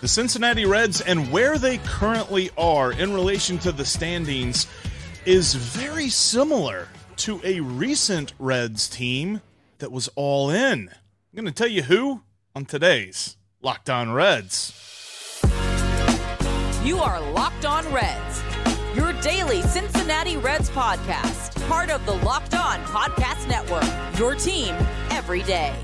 The Cincinnati Reds and where they currently are in relation to the standings is very similar to a recent Reds team that was all in. I'm going to tell you who on today's Locked On Reds. You are Locked On Reds, your daily Cincinnati Reds podcast, part of the Locked On Podcast Network, your team every day.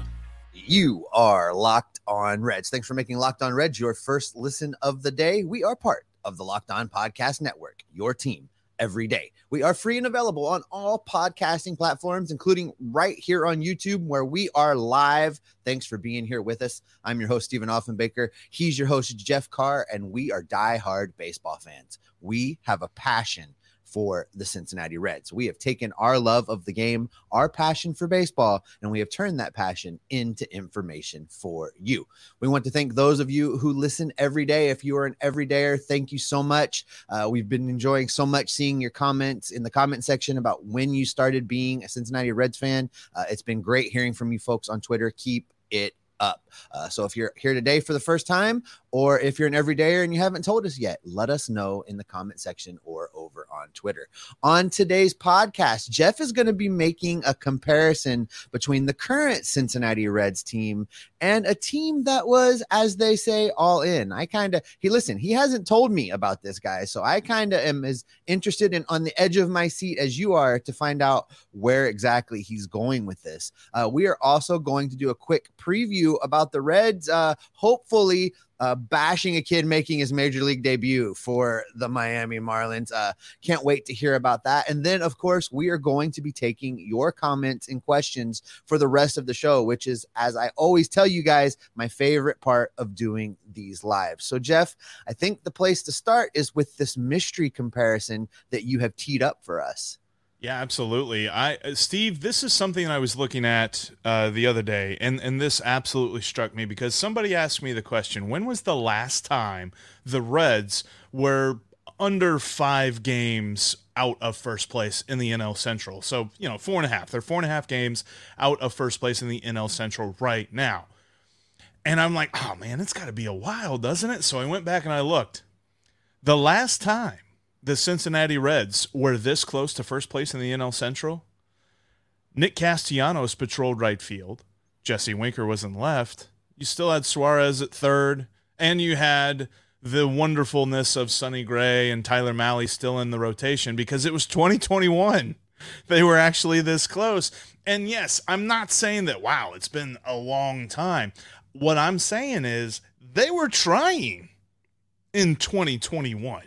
You are Locked On Reds. Thanks for making Locked On Reds your first listen of the day. We are part of the Locked On Podcast Network, your team every day. We are free and available on all podcasting platforms, including right here on YouTube, where we are live. Thanks for being here with us. I'm your host, Stephen Offenbaker. He's your host, Jeff Carr, and we are diehard baseball fans. We have a passion for the Cincinnati Reds. We have taken our love of the game, our passion for baseball, and we have turned that passion into information for you. We want to thank those of you who listen every day. If you are an everydayer, thank you so much. Uh, we've been enjoying so much seeing your comments in the comment section about when you started being a Cincinnati Reds fan. Uh, it's been great hearing from you folks on Twitter. Keep it up. Uh, so if you're here today for the first time, or if you're an everydayer and you haven't told us yet, let us know in the comment section or over on Twitter. On today's podcast, Jeff is going to be making a comparison between the current Cincinnati Reds team and a team that was, as they say, all in. I kind of he listen, he hasn't told me about this guy, so I kind of am as interested in on the edge of my seat as you are to find out where exactly he's going with this. Uh, we are also going to do a quick preview about the Reds. Uh, hopefully, uh, bashing a kid making his major league debut for the Miami Marlins. Uh, can't wait to hear about that. And then, of course, we are going to be taking your comments and questions for the rest of the show, which is, as I always tell you guys, my favorite part of doing these lives. So, Jeff, I think the place to start is with this mystery comparison that you have teed up for us. Yeah, absolutely. I uh, Steve, this is something I was looking at uh, the other day, and and this absolutely struck me because somebody asked me the question: When was the last time the Reds were under five games out of first place in the NL Central? So you know, four and a half. They're four and a half games out of first place in the NL Central right now. And I'm like, oh man, it's got to be a while, doesn't it? So I went back and I looked. The last time the Cincinnati Reds were this close to first place in the NL Central, Nick Castellanos patrolled right field. Jesse Winker was in left. You still had Suarez at third, and you had the wonderfulness of Sonny Gray and Tyler Mahle still in the rotation because it was 2021. They were actually this close. And yes, I'm not saying that, wow, it's been a long time. What I'm saying is they were trying in 2021.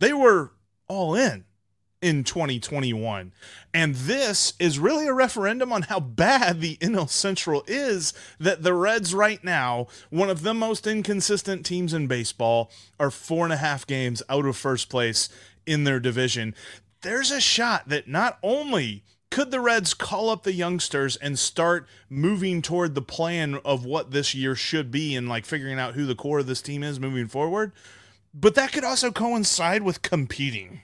They were all in in 2021. And this is really a referendum on how bad the NL Central is that the Reds, right now, one of the most inconsistent teams in baseball, are four and a half games out of first place in their division. There's a shot that not only could the Reds call up the youngsters and start moving toward the plan of what this year should be and like figuring out who the core of this team is moving forward, but that could also coincide with competing.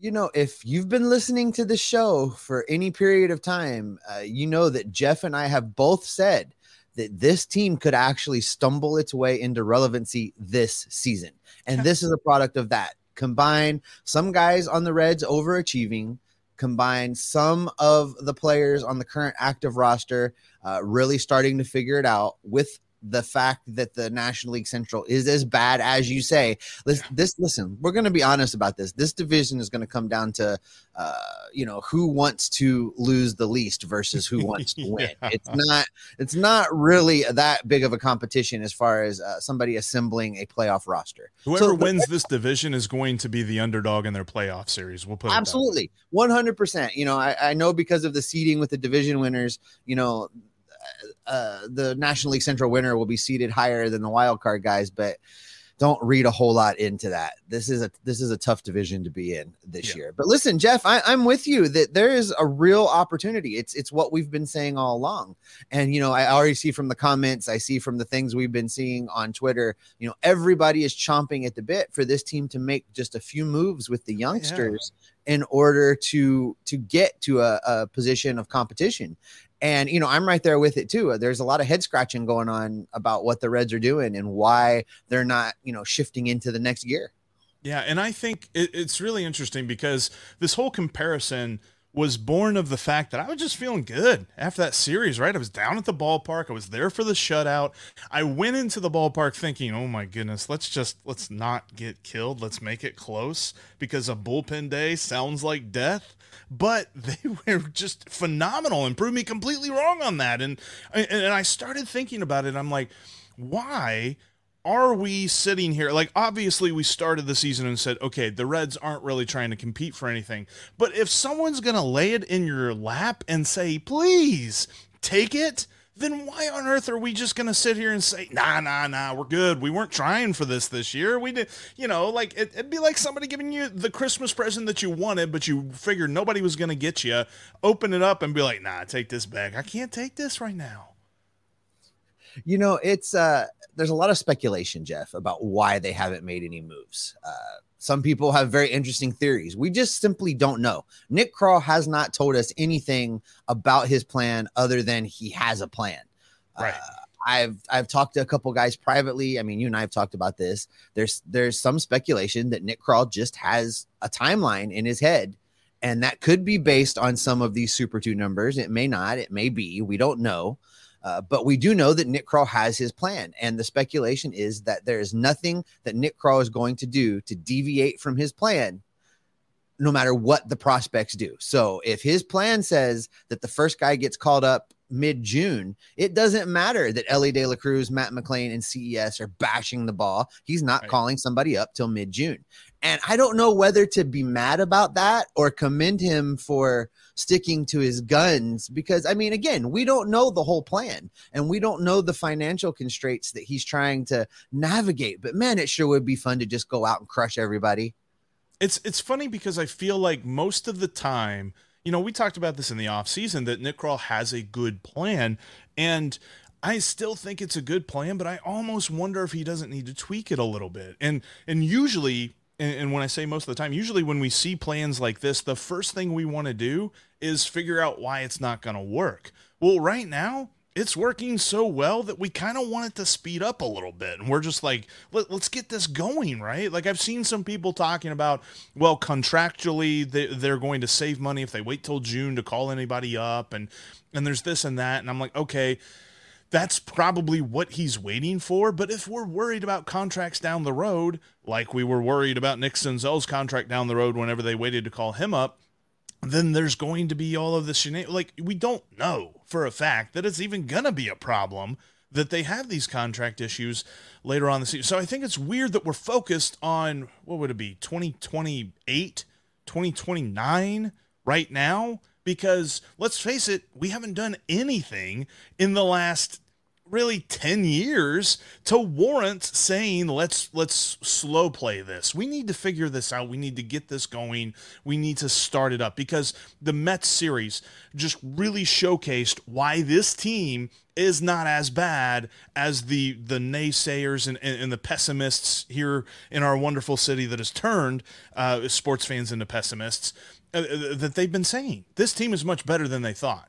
You know, if you've been listening to the show for any period of time, uh, you know that Jeff and I have both said that this team could actually stumble its way into relevancy this season. And this is a product of that. Combine some guys on the Reds overachieving, combine some of the players on the current active roster uh, really starting to figure it out with the fact that the National League Central is as bad as you say. This, this listen, we're going to be honest about this. This division is going to come down to, uh, you know, who wants to lose the least versus who wants to win. Yeah. It's not, it's not really that big of a competition as far as uh, somebody assembling a playoff roster. Whoever So wins this division is going to be the underdog in their playoff series. We'll put it that way. Absolutely, one hundred percent. You know, I, I know because of the seeding with the division winners. You know, uh, the National League Central winner will be seated higher than the wild card guys, but don't read a whole lot into that. This is a this is a tough division to be in this Yeah. year. But listen, Jeff, I, I'm with you that there is a real opportunity. It's it's what we've been saying all along. And you know, I already see from the comments, I see from the things we've been seeing on Twitter, you know, everybody is chomping at the bit for this team to make just a few moves with the youngsters in order to to get to a, a position of competition. And you know, I'm right there with it too. There's a lot of head scratching going on about what the Reds are doing and why they're not, you know, shifting into the next gear. Yeah, and I think it, it's really interesting because this whole comparison was born of the fact that I was just feeling good after that series, right? I was down at the ballpark. I was there for the shutout. I went into the ballpark thinking, "Oh my goodness, let's just let's not get killed. Let's make it close because a bullpen day sounds like death." But they were just phenomenal and proved me completely wrong on that. And and, I started thinking about it. I'm like, why are we sitting here like obviously we started the season and said okay the reds aren't really trying to compete for anything but if someone's going to lay it in your lap and say please take it then why on earth are we just going to sit here and say nah nah nah we're good. We weren't trying for this this year. We did you know like it, it'd be like somebody giving you the christmas present that you wanted but you figured nobody was going to get you open it up and be like nah take this back. I can't take this right now. You know, it's uh there's a lot of speculation, Jeff, about why they haven't made any moves. Uh some people have very interesting theories. We just simply don't know. Nick Krall has not told us anything about his plan other than he has a plan. Right. Uh, I've I've talked to a couple guys privately. I mean, you and I have talked about this. There's there's some speculation that Nick Krall just has a timeline in his head, and that could be based on some of these Super Two numbers. It may not. It may be. We don't know. Uh, but we do know that Nick Krall has his plan, and the speculation is that there is nothing that Nick Krall is going to do to deviate from his plan, no matter what the prospects do. So if his plan says that the first guy gets called up mid June, it doesn't matter that Elly De La Cruz, Matt McLain, and CES are bashing the ball. He's not Right. calling somebody up till mid June. And I don't know whether to be mad about that or commend him for sticking to his guns because, I mean, again, we don't know the whole plan and we don't know the financial constraints that he's trying to navigate. But man, it sure would be fun to just go out and crush everybody. it's it's funny because I feel like most of the time, you know, we talked about this in the off season that Nick Krall has a good plan, and I still think it's a good plan, but I almost wonder if he doesn't need to tweak it a little bit. And and usually, and when I say most of the time, usually when we see plans like this, the first thing we want to do is figure out why it's not going to work. Well, right now, it's working so well that we kind of want it to speed up a little bit. And we're just like, Let, let's get this going, right? Like, I've seen some people talking about, well, contractually, they, they're going to save money if they wait till June to call anybody up. And, and there's this and that. And I'm like, okay, that's probably what he's waiting for. But if we're worried about contracts down the road, like we were worried about Nick Senzel's contract down the road whenever they waited to call him up, then there's going to be all of this shenan- like we don't know for a fact that it's even gonna be a problem that they have these contract issues later on the season. So I think it's weird that we're focused on what would it be 2028, 2029 right now because let's face it, we haven't done anything in the last really 10 years to warrant saying let's let's slow play this. We need to figure this out. We need to get this going. We need to start it up because the Mets series just really showcased why this team is not as bad as the the naysayers and, and, and the pessimists here in our wonderful city that has turned uh, sports fans into pessimists uh, that they've been saying. This team is much better than they thought.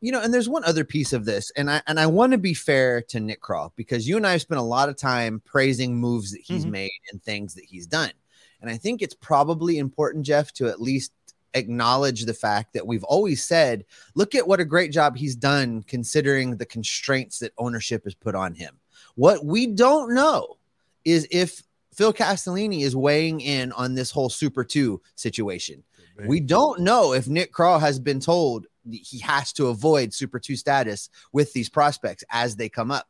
You know, and there's one other piece of this, and I and I want to be fair to Nick Krall because you and I have spent a lot of time praising moves that he's Mhm. made and things that he's done. And I think it's probably important, Jeff, to at least acknowledge the fact that we've always said, look at what a great job he's done considering the constraints that ownership has put on him. What we don't know is if Phil Castellini is weighing in on this whole Super 2 situation. We don't know if Nick Krall has been told he has to avoid Super 2 status with these prospects as they come up.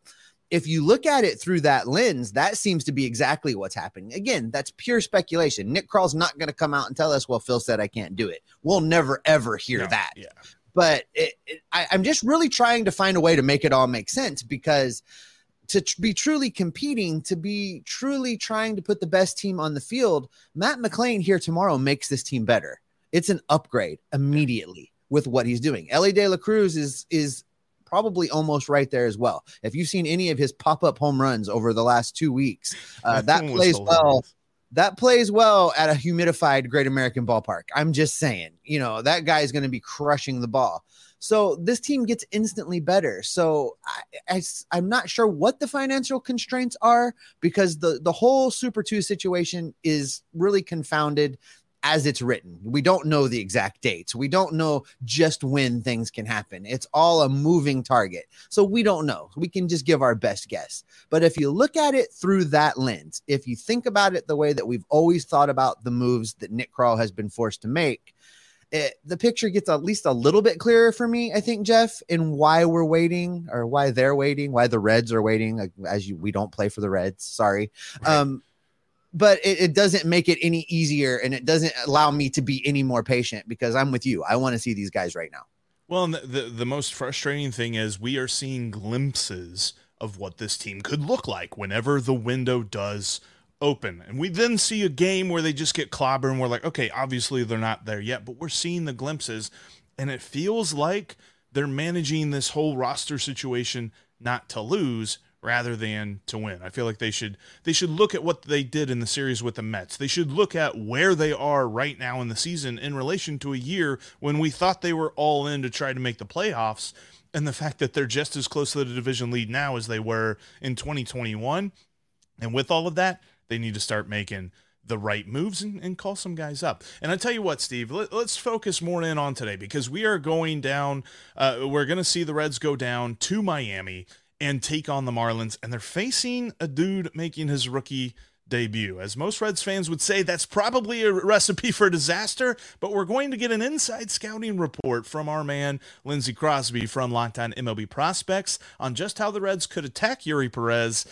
If you look at it through that lens, that seems to be exactly what's happening. Again, that's pure speculation. Nick Krall's not going to come out and tell us, well, Phil said I can't do it. We'll never, ever hear No, that Yeah. but it, it, I, I'm just really trying to find a way to make it all make sense because to tr- be truly competing, to be truly trying to put the best team on the field, Matt McLain here tomorrow makes this team better. It's an upgrade immediately with what he's doing. Elly De La Cruz is is probably almost right there as well. If you've seen any of his pop up home runs over the last two weeks, uh, that plays well that plays well at a humidified Great American ballpark. I'm just saying, you know, that guy is going to be crushing the ball. So this team gets instantly better. So I, I, am not sure what the financial constraints are because the, the whole Super 2 situation is really confounded as it's written. We don't know the exact dates. We don't know just when things can happen. It's all a moving target. So we don't know. We can just give our best guess. But if you look at it through that lens, if you think about it the way that we've always thought about the moves that Nick Krall has been forced to make, it, the picture gets at least a little bit clearer for me, I think, Jeff, in why we're waiting or why they're waiting, why the Reds are waiting. Like, as you, we don't play for the Reds. Sorry. Right. Um, but it, it doesn't make it any easier and it doesn't allow me to be any more patient because I'm with you. I want to see these guys right now. Well, and the, the the most frustrating thing is we are seeing glimpses of what this team could look like whenever the window does open. And we then see a game where they just get clobbered and we're like, okay, obviously they're not there yet, but we're seeing the glimpses and it feels like they're managing this whole roster situation not to lose rather than to win. I feel like they should they should look at what they did in the series with the Mets. They should look at where they are right now in the season in relation to a year when we thought they were all in to try to make the playoffs and the fact that they're just as close to the division lead now as they were in 2021. And with all of that, they need to start making the right moves and, and call some guys up. And I tell you what, Steve, let, us focus more in on today because we are going down. Uh, we're going to see the Reds go down to Miami and take on the Marlins, and they're facing a dude making his rookie debut. As most Reds fans would say, that's probably a recipe for disaster, but we're going to get an inside scouting report from our man, Lindsey Crosby from Locked On MLB Prospects, on just how the Reds could attack Eury Perez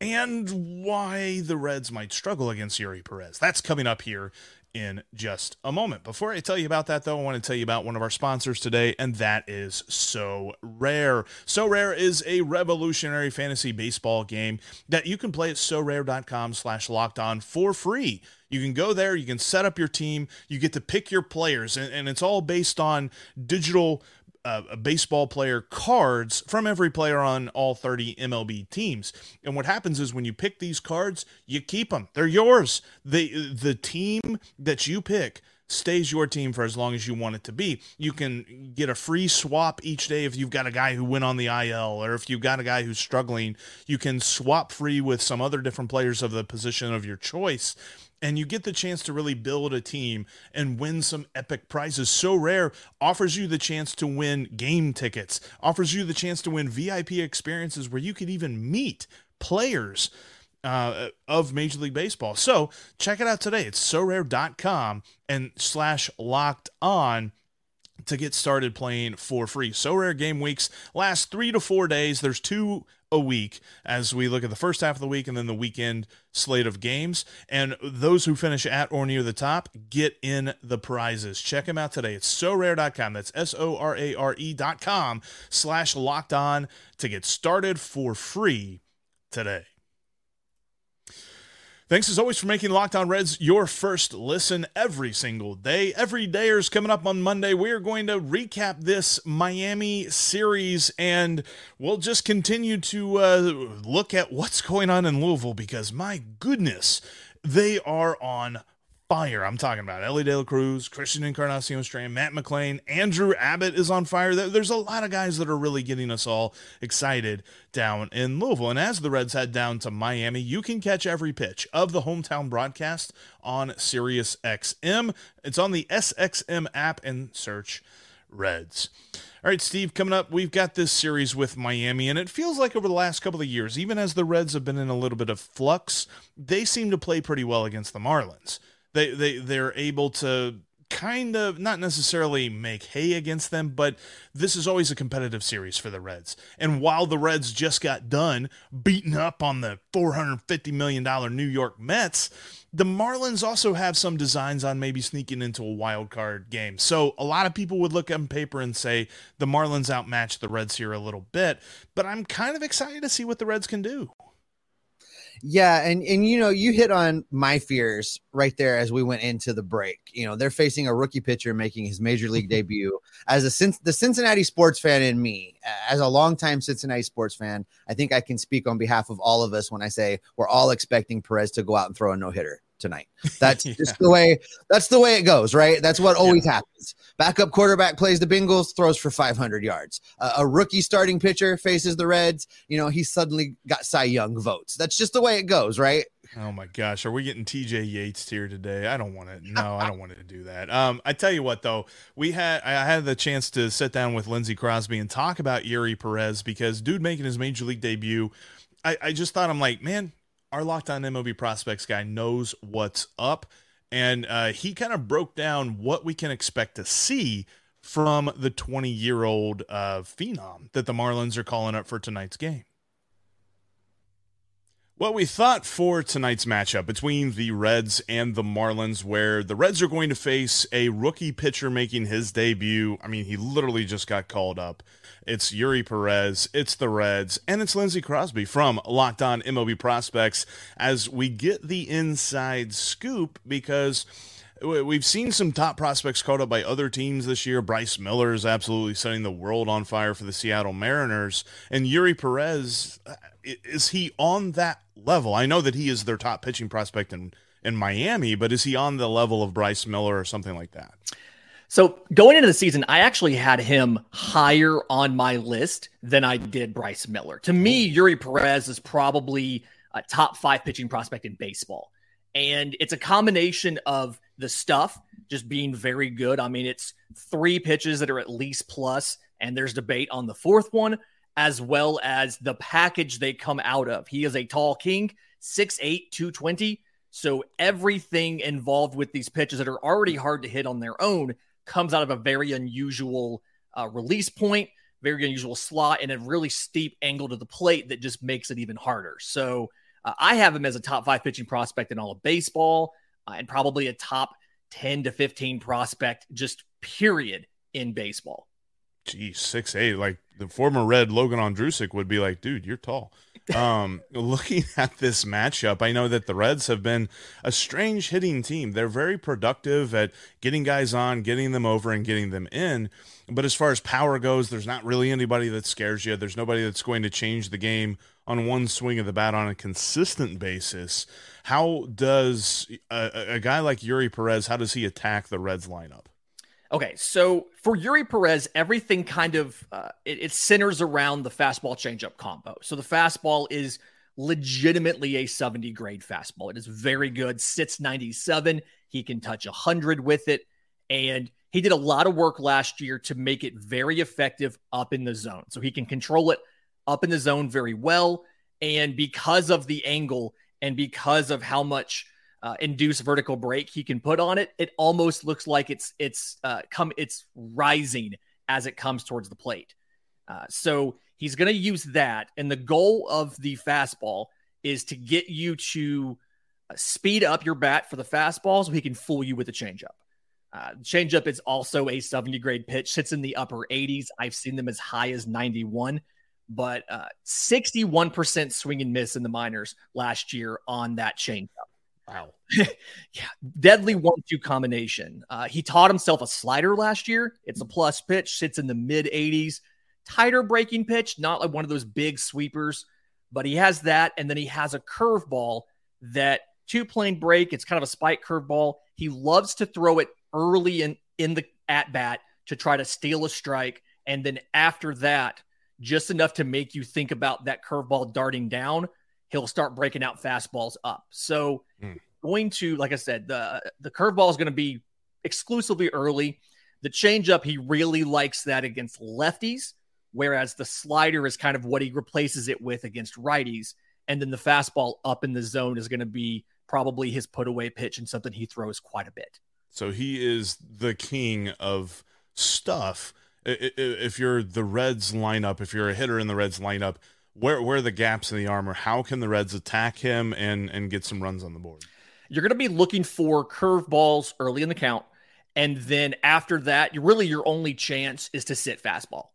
and why the Reds might struggle against Eury Perez. That's coming up here in just a moment. Before I tell you about that, though, I want to tell you about one of our sponsors today, and that is Sorare. So Rare is a revolutionary fantasy baseball game that you can play at sorare.com slash locked on for free. You can go there, you can set up your team, you get to pick your players, and, and it's all based on digital uh, baseball player cards from every player on all 30 MLB teams. And what happens is when you pick these cards, you keep them. They're yours. The the team that you pick stays your team for as long as you want it to be. You can get a free swap each day if you've got a guy who went on the IL or if you've got a guy who's struggling, you can swap free with some other different players of the position of your choice and you get the chance to really build a team and win some epic prizes. Sorare offers you the chance to win game tickets, offers you the chance to win VIP experiences where you could even meet players uh, of Major League Baseball. So check it out today. It's so sorare.com and slash locked on to get started playing for free. Sorare game weeks last three to four days. There's two a week as we look at the first half of the week and then the weekend slate of games. And those who finish at or near the top get in the prizes. Check them out today. It's sorare.com. That's S O R A R E.com slash locked on to get started for free today. Thanks as always for making Locked On Reds your first listen every single day. Every dayers coming up on Monday. We are going to recap this Miami series and we'll just continue to uh, look at what's going on in Louisville because my goodness, they are on fire. I'm talking about Elly De La Cruz, Christian Encarnacion Strand, Matt McLain, Andrew Abbott is on fire. There's a lot of guys that are really getting us all excited down in Louisville. And as the Reds head down to Miami, you can catch every pitch of the hometown broadcast on Sirius XM. It's on the SXM app and search Reds. All right, Steve, coming up, we've got this series with Miami, and it feels like over the last couple of years, even as the Reds have been in a little bit of flux, they seem to play pretty well against the Marlins. They they they're able to kind of not necessarily make hay against them, but this is always a competitive series for the Reds. And while the Reds just got done beating up on the $450 million New York Mets, the Marlins also have some designs on maybe sneaking into a wild card game. So a lot of people would look on paper and say the Marlins outmatch the Reds here a little bit, but I'm kind of excited to see what the Reds can do. Yeah, and and you know, you hit on my fears right there as we went into the break. You know, they're facing a rookie pitcher making his major league mm-hmm. debut. As a the Cincinnati sports fan in me, as a longtime Cincinnati sports fan, I think I can speak on behalf of all of us when I say we're all expecting Perez to go out and throw a no hitter tonight. That's yeah. just the way that's the way it goes, right? That's what always yeah. happens. Backup quarterback plays the Bengals, throws for 500 yards. Uh, a rookie starting pitcher faces the Reds, you know, he suddenly got Cy Young votes. That's just the way it goes, right? Oh my gosh, are we getting TJ Yates here today? I don't want to. No, I don't want to do that. Um, I tell you what though, we had I had the chance to sit down with Lindsey Crosby and talk about Eury Perez because dude making his major league debut. I, I just thought I'm like, man, our Locked On MLB Prospects guy knows what's up, and uh, he kind of broke down what we can expect to see from the 20 year old uh, phenom that the Marlins are calling up for tonight's game. What we thought for tonight's matchup between the Reds and the Marlins, where the Reds are going to face a rookie pitcher making his debut. I mean, he literally just got called up. It's Eury Perez, it's the Reds, and it's Lindsey Crosby from Locked On MLB Prospects as we get the inside scoop because We've seen some top prospects called up by other teams this year. Bryce Miller is absolutely setting the world on fire for the Seattle Mariners. And Eury Perez, is he on that level? I know that he is their top pitching prospect in, in Miami, but is he on the level of Bryce Miller or something like that? So going into the season, I actually had him higher on my list than I did Bryce Miller. To me, hmm. Eury Perez is probably a top five pitching prospect in baseball. And it's a combination of the stuff just being very good. I mean, it's three pitches that are at least plus, and there's debate on the fourth one, as well as the package they come out of. He is a tall king, 6'8, 220. So everything involved with these pitches that are already hard to hit on their own comes out of a very unusual uh, release point, very unusual slot, and a really steep angle to the plate that just makes it even harder. So uh, I have him as a top five pitching prospect in all of baseball uh, and probably a top 10 to 15 prospect, just period, in baseball. Geez, six eight. Like the former Red Logan Ondrusek would be like, dude, you're tall. Um, looking at this matchup, I know that the Reds have been a strange hitting team. They're very productive at getting guys on, getting them over, and getting them in. But as far as power goes, there's not really anybody that scares you. There's nobody that's going to change the game on one swing of the bat on a consistent basis. How does a, a guy like Eury Perez? How does he attack the Reds lineup? Okay, so for Eury Perez, everything kind of uh, it, it, centers around the fastball changeup combo. So the fastball is legitimately a 70 grade fastball. It is very good. Sits 97. He can touch 100 with it, and he did a lot of work last year to make it very effective up in the zone. So he can control it up in the zone very well, and because of the angle and because of how much uh, induced vertical break he can put on it, it almost looks like it's it's uh, come it's rising as it comes towards the plate. Uh, so he's going to use that, and the goal of the fastball is to get you to uh, speed up your bat for the fastball, so he can fool you with the changeup. Uh, changeup is also a 70 grade pitch, sits in the upper 80s. I've seen them as high as 91, but uh, 61% swing and miss in the minors last year on that changeup. Wow. yeah. Deadly one two combination. Uh, he taught himself a slider last year. It's a plus pitch, sits in the mid 80s. Tighter breaking pitch, not like one of those big sweepers, but he has that. And then he has a curveball that two plane break. It's kind of a spike curveball. He loves to throw it early in in the at bat to try to steal a strike, and then after that, just enough to make you think about that curveball darting down. He'll start breaking out fastballs up. So Hmm. going to, like I said, the the curveball is going to be exclusively early. The changeup, he really likes that against lefties, whereas the slider is kind of what he replaces it with against righties. And then the fastball up in the zone is going to be probably his put away pitch and something he throws quite a bit. So he is the king of stuff. If you're the Reds lineup, if you're a hitter in the Reds lineup, where where are the gaps in the armor? How can the Reds attack him and and get some runs on the board? You're going to be looking for curveballs early in the count. And then after that, you really your only chance is to sit fastball.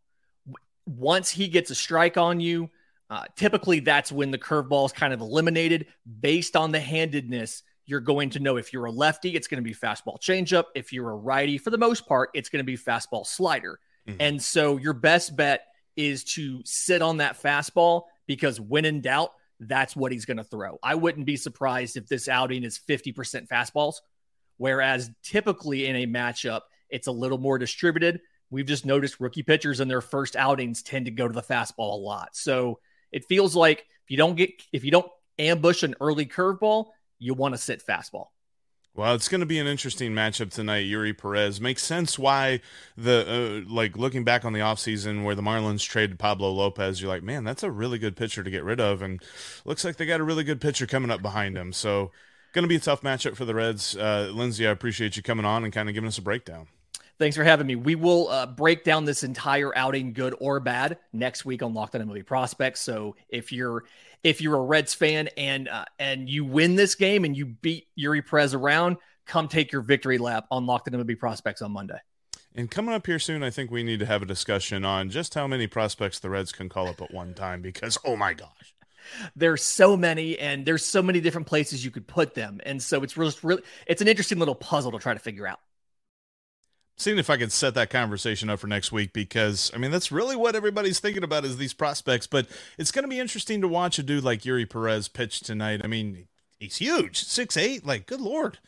Once he gets a strike on you, uh, typically that's when the curveball is kind of eliminated based on the handedness. You're going to know if you're a lefty, it's going to be fastball changeup. If you're a righty, for the most part, it's going to be fastball slider. Mhm. And so your best bet is to sit on that fastball because when in doubt, that's what he's going to throw. I wouldn't be surprised if this outing is 50% fastballs, whereas typically in a matchup, it's a little more distributed. We've just noticed rookie pitchers in their first outings tend to go to the fastball a lot. So it feels like if you don't get, if you don't ambush an early curveball, you want to sit fastball. Well, it's going to be an interesting matchup tonight. Eury Perez makes sense why the uh, like looking back on the offseason where the Marlins traded Pablo Lopez. You're like, man, that's a really good pitcher to get rid of, and looks like they got a really good pitcher coming up behind him. So, going to be a tough matchup for the Reds. Uh, Lindsay, I appreciate you coming on and kind of giving us a breakdown. Thanks for having me. We will uh, break down this entire outing, good or bad, next week on Locked On MLB Prospects. So if you're if you're a Reds fan and uh, and you win this game and you beat Eury Perez around, come take your victory lap on Locked On MLB Prospects on Monday. And coming up here soon, I think we need to have a discussion on just how many prospects the Reds can call up at one time because oh my gosh. There's so many, and there's so many different places you could put them, and so it's really, really it's an interesting little puzzle to try to figure out. Seeing if I could set that conversation up for next week because I mean that's really what everybody's thinking about is these prospects. But it's going to be interesting to watch a dude like Eury Perez pitch tonight. I mean, he's huge, six eight. Like, good lord.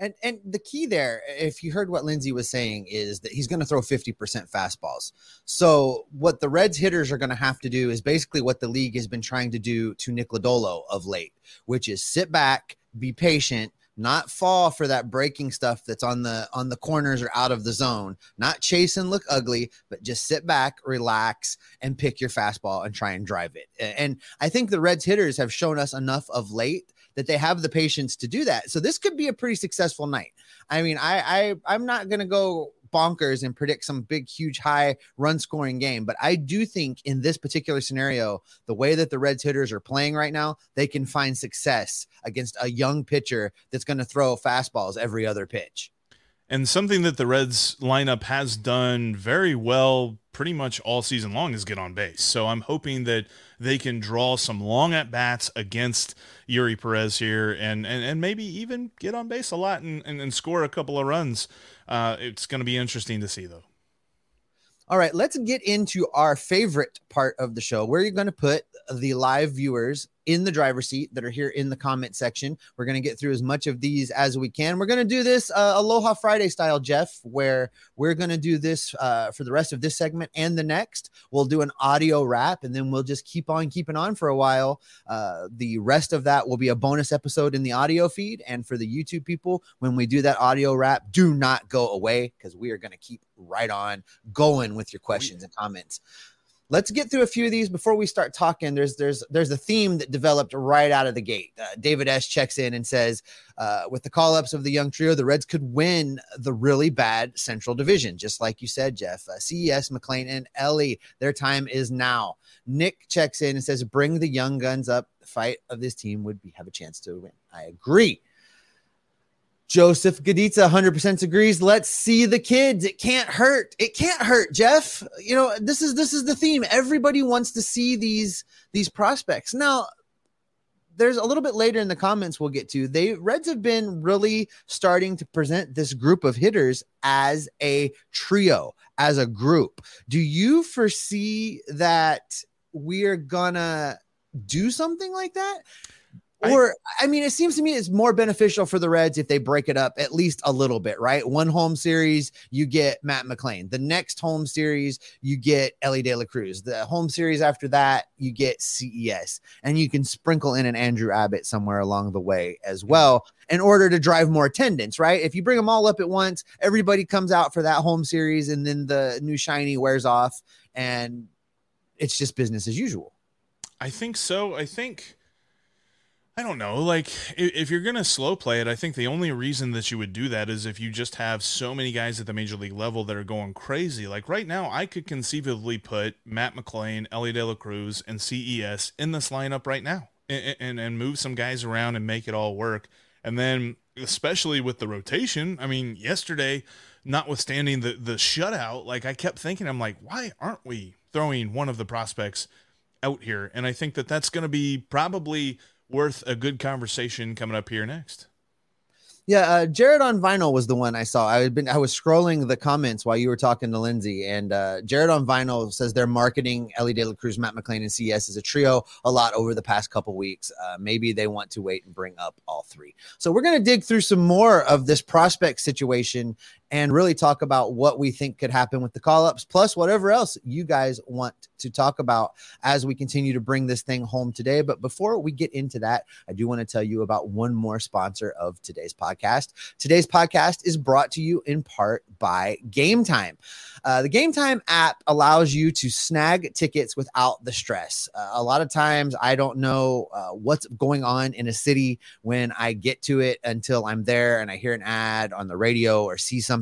And and the key there, if you heard what Lindsay was saying, is that he's going to throw 50% fastballs. So what the Reds hitters are going to have to do is basically what the league has been trying to do to Nick Lodolo of late, which is sit back, be patient, not fall for that breaking stuff that's on the on the corners or out of the zone, not chase and look ugly, but just sit back, relax, and pick your fastball and try and drive it. And I think the Reds hitters have shown us enough of late that they have the patience to do that. So this could be a pretty successful night. I mean, I, I I'm not gonna go bonkers and predict some big, huge, high run scoring game, but I do think in this particular scenario, the way that the Reds hitters are playing right now, they can find success against a young pitcher that's going to throw fastballs every other pitch. And something that the Reds lineup has done very well pretty much all season long is get on base. So I'm hoping that they can draw some long at bats against Eury Perez here and, and, and maybe even get on base a lot and, and, and score a couple of runs. Uh, it's going to be interesting to see, though. All right, let's get into our favorite part of the show. Where you're going to put the live viewers in the driver's seat that are here in the comment section. We're going to get through as much of these as we can. We're going to do this uh, Aloha Friday style, Jeff, where we're going to do this uh, for the rest of this segment and the next. We'll do an audio wrap and then we'll just keep on keeping on for a while. Uh, the rest of that will be a bonus episode in the audio feed. And for the YouTube people, when we do that audio wrap, do not go away because we are going to keep right on going with your questions and comments let's get through a few of these before we start talking. There's there's there's a theme that developed right out of the gate. Uh, david s. checks in and says uh, with the call-ups of the young trio the reds could win the really bad central division. Just like you said jeff uh, ces mclain and elly their time is now. Nick checks in and says bring the young guns up. The fight of this team would be have a chance to win. I agree Joseph Gaditza 100% agrees. Let's see the kids. It can't hurt. It can't hurt, Jeff. You know, this is this is the theme. Everybody wants to see these these prospects. Now, there's a little bit later in the comments we'll get to. They Reds have been really starting to present this group of hitters as a trio, as a group. Do you foresee that we're gonna do something like that? I- Or I mean, it seems to me it's more beneficial for the Reds if they break it up at least a little bit, right? One home series, you get Matt McLain. The next home series, you get Elly De La Cruz. The home series after that, you get CES, and you can sprinkle in an Andrew Abbott somewhere along the way as well in order to drive more attendance, right? If you bring them all up at once, everybody comes out for that home series, and then the new shiny wears off, and it's just business as usual. I think so. I think I don't know. Like if, you're gonna slow play it, I think the only reason that you would do that is if you just have so many guys at the major league level that are going crazy. Like right now, I could conceivably put Matt McLain, Elly De La Cruz, and CES in this lineup right now, and, and and move some guys around and make it all work. And then, especially with the rotation, I mean, yesterday, notwithstanding the the shutout, like I kept thinking, I'm like, why aren't we throwing one of the prospects out here? And I think that that's going to be probably worth a good conversation coming up here next. Yeah, uh, Jared on vinyl was the one I saw. I had been I was scrolling the comments while you were talking to Lindsay, and uh, Jared on vinyl says they're marketing Elly De La Cruz, Matt McLain, and CS as a trio a lot over the past couple weeks. Uh, maybe they want to wait and bring up all three. So we're gonna dig through some more of this prospect situation and really talk about what we think could happen with the call ups, plus whatever else you guys want to talk about as we continue to bring this thing home today. But before we get into that, I do want to tell you about one more sponsor of today's podcast. Today's podcast is brought to you in part by Game Time. Uh, the Game Time app allows you to snag tickets without the stress. Uh, a lot of times, I don't know uh, what's going on in a city when I get to it until I'm there and I hear an ad on the radio or see something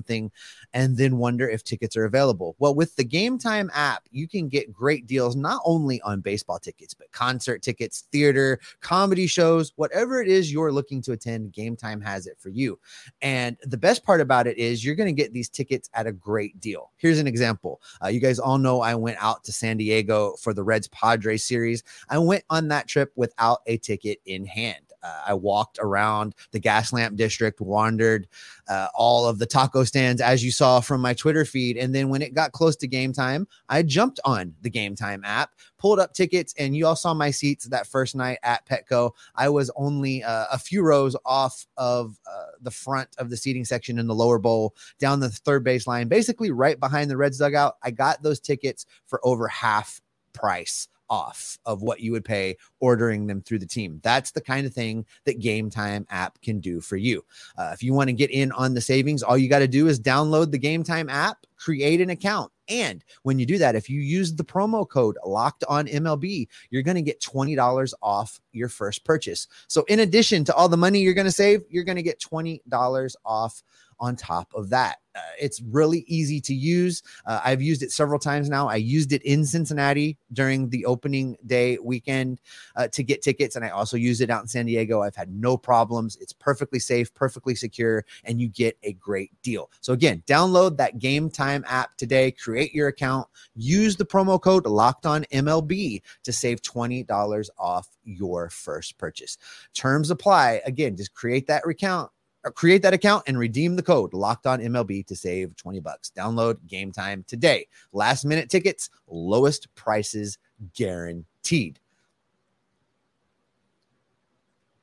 and then wonder if tickets are available. Well, with the Game Time app, you can get great deals not only on baseball tickets, but concert tickets, theater, comedy shows, whatever it is you're looking to attend, Game Time has it for you. And the best part about it is you're going to get these tickets at a great deal. Here's an example. Uh, you guys all know I went out to San Diego for the Reds Padres series. I went on that trip without a ticket in hand. Uh, I walked around the gas lamp district, wandered uh, all of the taco stands, as you saw from my Twitter feed. And then when it got close to game time, I jumped on the game time app, pulled up tickets, and you all saw my seats that first night at Petco. I was only uh, a few rows off of uh, the front of the seating section in the lower bowl, down the third base line, basically right behind the Reds dugout. I got those tickets for over half price off of what you would pay ordering them through the team. That's the kind of thing that Game Time app can do for you. Uh, if you want to get in on the savings, all you got to do is download the Game Time app, create an account. And when you do that, if you use the promo code locked on MLB, you're going to get $20 off your first purchase. So, in addition to all the money you're going to save, you're going to get $20 off on top of that. Uh, it's really easy to use. Uh, I've used it several times now. I used it in Cincinnati during the opening day weekend uh, to get tickets, and I also used it out in San Diego. I've had no problems. It's perfectly safe, perfectly secure, and you get a great deal. So, again, download that Game Time app today, create your account, use the promo code locked on MLB to save $20 off your first purchase. Terms apply. Again, just create that account create that account and redeem the code locked on MLB to save 20 bucks. Download game time today. Last minute tickets, lowest prices guaranteed.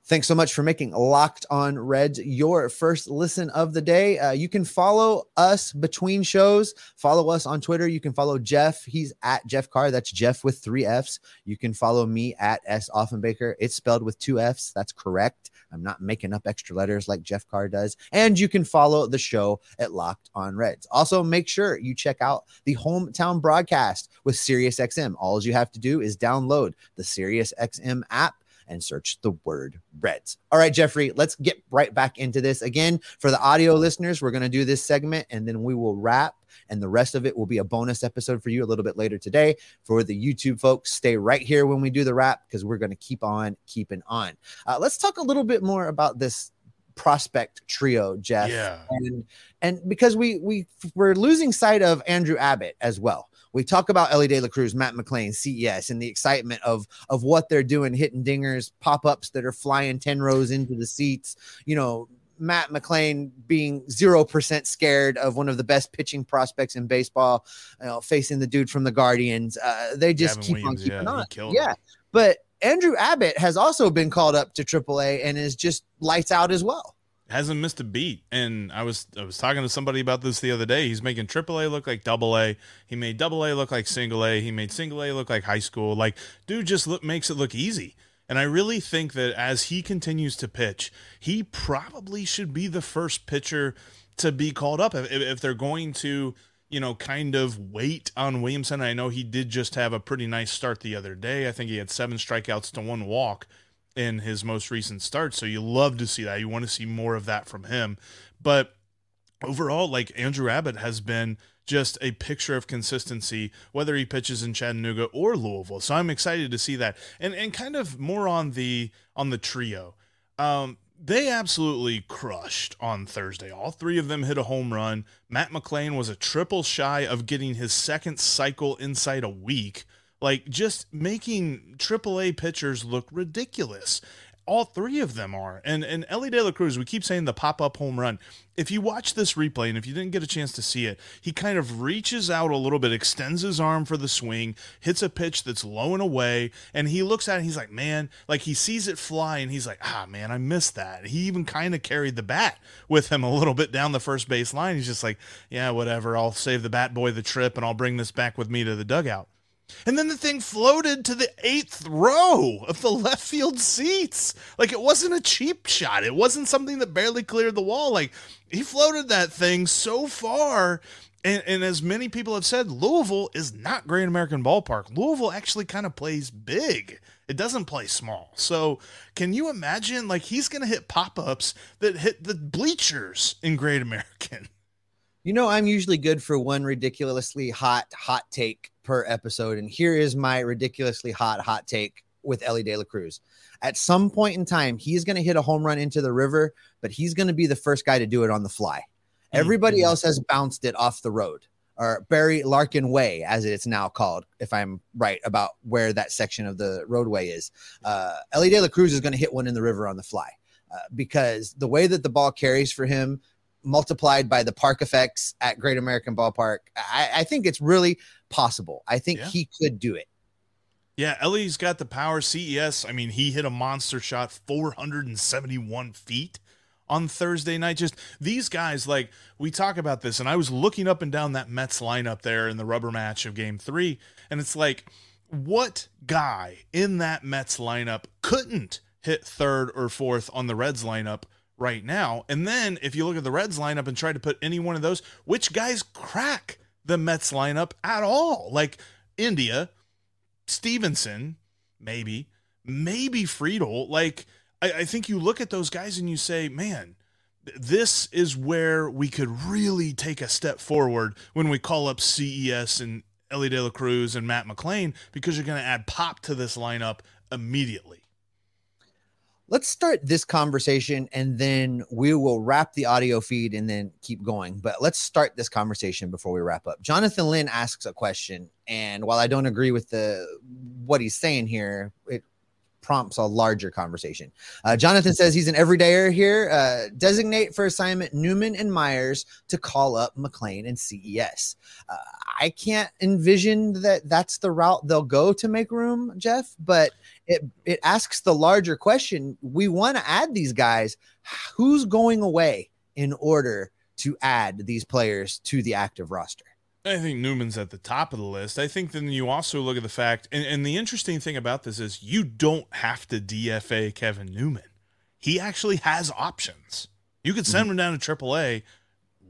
Thanks so much for making Locked On Reds your first listen of the day. Uh, you can follow us between shows. Follow us on Twitter. You can follow Jeff. He's at Jeff Carr. That's Jeff with three F's. You can follow me at S Offenbaker. It's spelled with two F's. That's correct. I'm not making up extra letters like Jeff Carr does. And you can follow the show at Locked On Reds. Also, make sure you check out the hometown broadcast with SiriusXM. All you have to do is download the SiriusXM app and search the word Reds. All right, Jeffrey, let's get right back into this. Again, for the audio listeners, we're going to do this segment and then we will wrap. And the rest of it will be a bonus episode for you a little bit later today. For the YouTube folks, stay right here when we do the wrap because we're going to keep on keeping on. Uh, let's talk a little bit more about this prospect trio, Jeff. Yeah. And and because we we we're losing sight of Andrew Abbott as well. We talk about Elly De La Cruz, Matt McLain, CES, and the excitement of of what they're doing, hitting dingers, pop ups that are flying ten rows into the seats. You know, Matt McLain being zero percent scared of one of the best pitching prospects in baseball, you know, facing the dude from the Guardians. Uh, they just Gavin keep Williams, on keeping yeah, on. Yeah, him. but Andrew Abbott has also been called up to AAA and is just lights out as well. Hasn't missed a beat. And I was I was talking to somebody about this the other day. He's making AAA look like double A. He made double A look like single A. He made single A look like high school. Like, dude just look, makes it look easy. And I really think that as he continues to pitch, he probably should be the first pitcher to be called up if, if they're going to you know, kind of wait on Williamson. I know he did just have a pretty nice start the other day. I think he had seven strikeouts to one walk in his most recent start. So you love to see that. You want to see more of that from him. But overall, like Andrew Abbott has been just a picture of consistency, whether he pitches in Chattanooga or Louisville. So I'm excited to see that. And and kind of more on the on the trio. Um, they absolutely crushed on Thursday. All three of them hit a home run. Matt McLain was a triple shy of getting his second cycle inside a week. Like just making AAA pitchers look ridiculous all three of them are. And and Elly De La Cruz, we keep saying the pop up home run. If you watch this replay, and if you didn't get a chance to see it, he kind of reaches out a little bit, extends his arm for the swing, hits a pitch that's low and away, and he looks at it. he's like, man, like he sees it fly, and he's like, ah, man, I missed that. He even kind of carried the bat with him a little bit down the first base line. He's just like, yeah, whatever. I'll save the bat boy the trip, and I'll bring this back with me to the dugout. And then the thing floated to the eighth row of the left field seats. Like it wasn't a cheap shot. It wasn't something that barely cleared the wall. Like he floated that thing so far. And, and as many people have said, Louisville is not Great American Ballpark. Louisville actually kind of plays big. It doesn't play small. So can you imagine? Like he's going to hit pop ups that hit the bleachers in Great American. You know, I'm usually good for one ridiculously hot, hot take per episode. And here is my ridiculously hot, hot take with Elly De La Cruz. At some point in time, he's going to hit a home run into the river, but he's going to be the first guy to do it on the fly. Everybody mm-hmm. else has bounced it off the road or Barry Larkin Way, as it's now called, if I'm right about where that section of the roadway is. Uh, Elly De La Cruz is going to hit one in the river on the fly uh, because the way that the ball carries for him, multiplied by the park effects at Great American Ballpark, I, I think it's really possible. I think yeah. he could do it. Yeah, Elly's got the power. CES, I mean, he hit a monster shot 471 feet on Thursday night. Just these guys, like we talk about this, and I was looking up and down that Mets lineup there in the rubber match of game three, and it's like, what guy in that Mets lineup couldn't hit third or fourth on the Reds lineup right now. And then if you look at the Reds lineup and try to put any one of those, which guys crack the Mets lineup at all? Like India, Stephenson, maybe, maybe Friedl. Like I, I think you look at those guys and you say, man, this is where we could really take a step forward when we call up CES and Elly De La Cruz and Matt McLain because you're going to add pop to this lineup immediately let's start this conversation and then we will wrap the audio feed and then keep going. But let's start this conversation before we wrap up. Jonathan Lynn asks a question, and while I don't agree with the what he's saying here, it prompts a larger conversation. Uh, Jonathan says he's an everydayer here. Uh, designate for assignment Newman and Myers to call up McLain and CES. Uh, I can't envision that that's the route they'll go to make room, Jeff, but it, it asks the larger question. We want to add these guys. Who's going away in order to add these players to the active roster? I think Newman's at the top of the list. I think then you also look at the fact, and, and the interesting thing about this is you don't have to DFA Kevin Newman. He actually has options. You could send mm-hmm. him down to AAA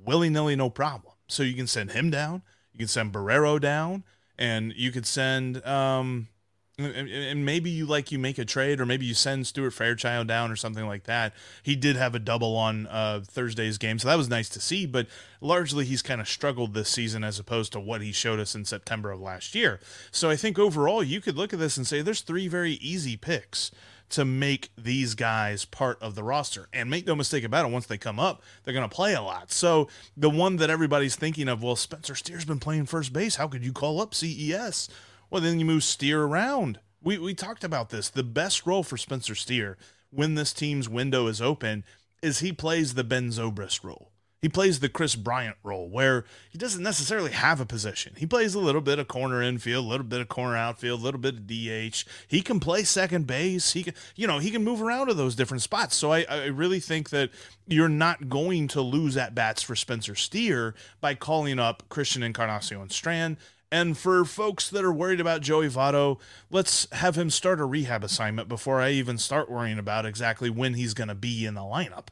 willy nilly, no problem. So you can send him down. You can send Barrero down, and you could send um, and maybe you like you make a trade or maybe you send Stuart Fairchild down or something like that. He did have a double on uh, Thursday's game, so that was nice to see. But largely, he's kind of struggled this season as opposed to what he showed us in September of last year. So I think overall, you could look at this and say there's three very easy picks to make these guys part of the roster. And make no mistake about it, once they come up, they're going to play a lot. So the one that everybody's thinking of, well, Spencer Steer's been playing first base. How could you call up CES? Well, then you move Steer around. We, we talked about this. The best role for Spencer Steer when this team's window is open is he plays the Ben Zobrist role. He plays the Kris Bryant role where he doesn't necessarily have a position. He plays a little bit of corner infield, a little bit of corner outfield, a little bit of DH. He can play second base. He can, you know, he can move around to those different spots. So I, I really think that you're not going to lose at bats for Spencer Steer by calling up Christian Encarnacion Strand. And for folks that are worried about Joey Votto, let's have him start a rehab assignment before I even start worrying about exactly when he's going to be in the lineup.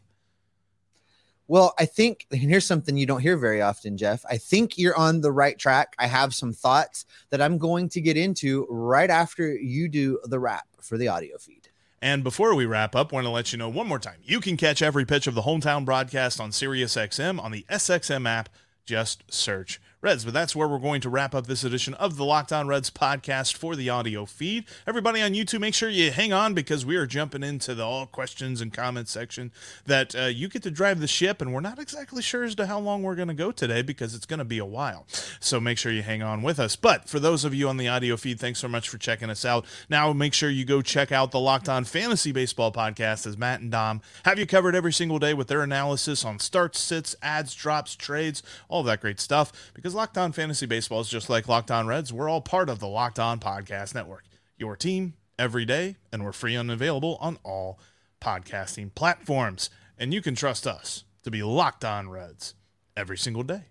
Well, I think, and here's something you don't hear very often, Jeff. I think you're on the right track. I have some thoughts that I'm going to get into right after you do the wrap for the audio feed. And before we wrap up, I want to let you know one more time you can catch every pitch of the hometown broadcast on SiriusXM on the SXM app. Just search Reds. But that's where we're going to wrap up this edition of the Locked On Reds podcast for the audio feed. Everybody on YouTube, make sure you hang on because we are jumping into the all questions and comments section that uh, you get to drive the ship. And we're not exactly sure as to how long we're going to go today because it's going to be a while. So make sure you hang on with us. But for those of you on the audio feed, thanks so much for checking us out. Now make sure you go check out the Locked On Fantasy Baseball podcast as Matt and Dom have you covered every single day with their analysis on starts, sits, ads, drops, trades, all that great stuff because because Locked On Fantasy Baseball is just like Locked On Reds. We're all part of the Locked On Podcast Network. Your team every day, and we're free and available on all podcasting platforms. And you can trust us to be Locked On Reds every single day.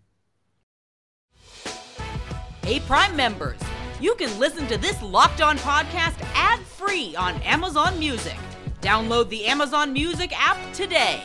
Hey, Prime members, you can listen to this Locked On podcast ad free on Amazon Music. Download the Amazon Music app today.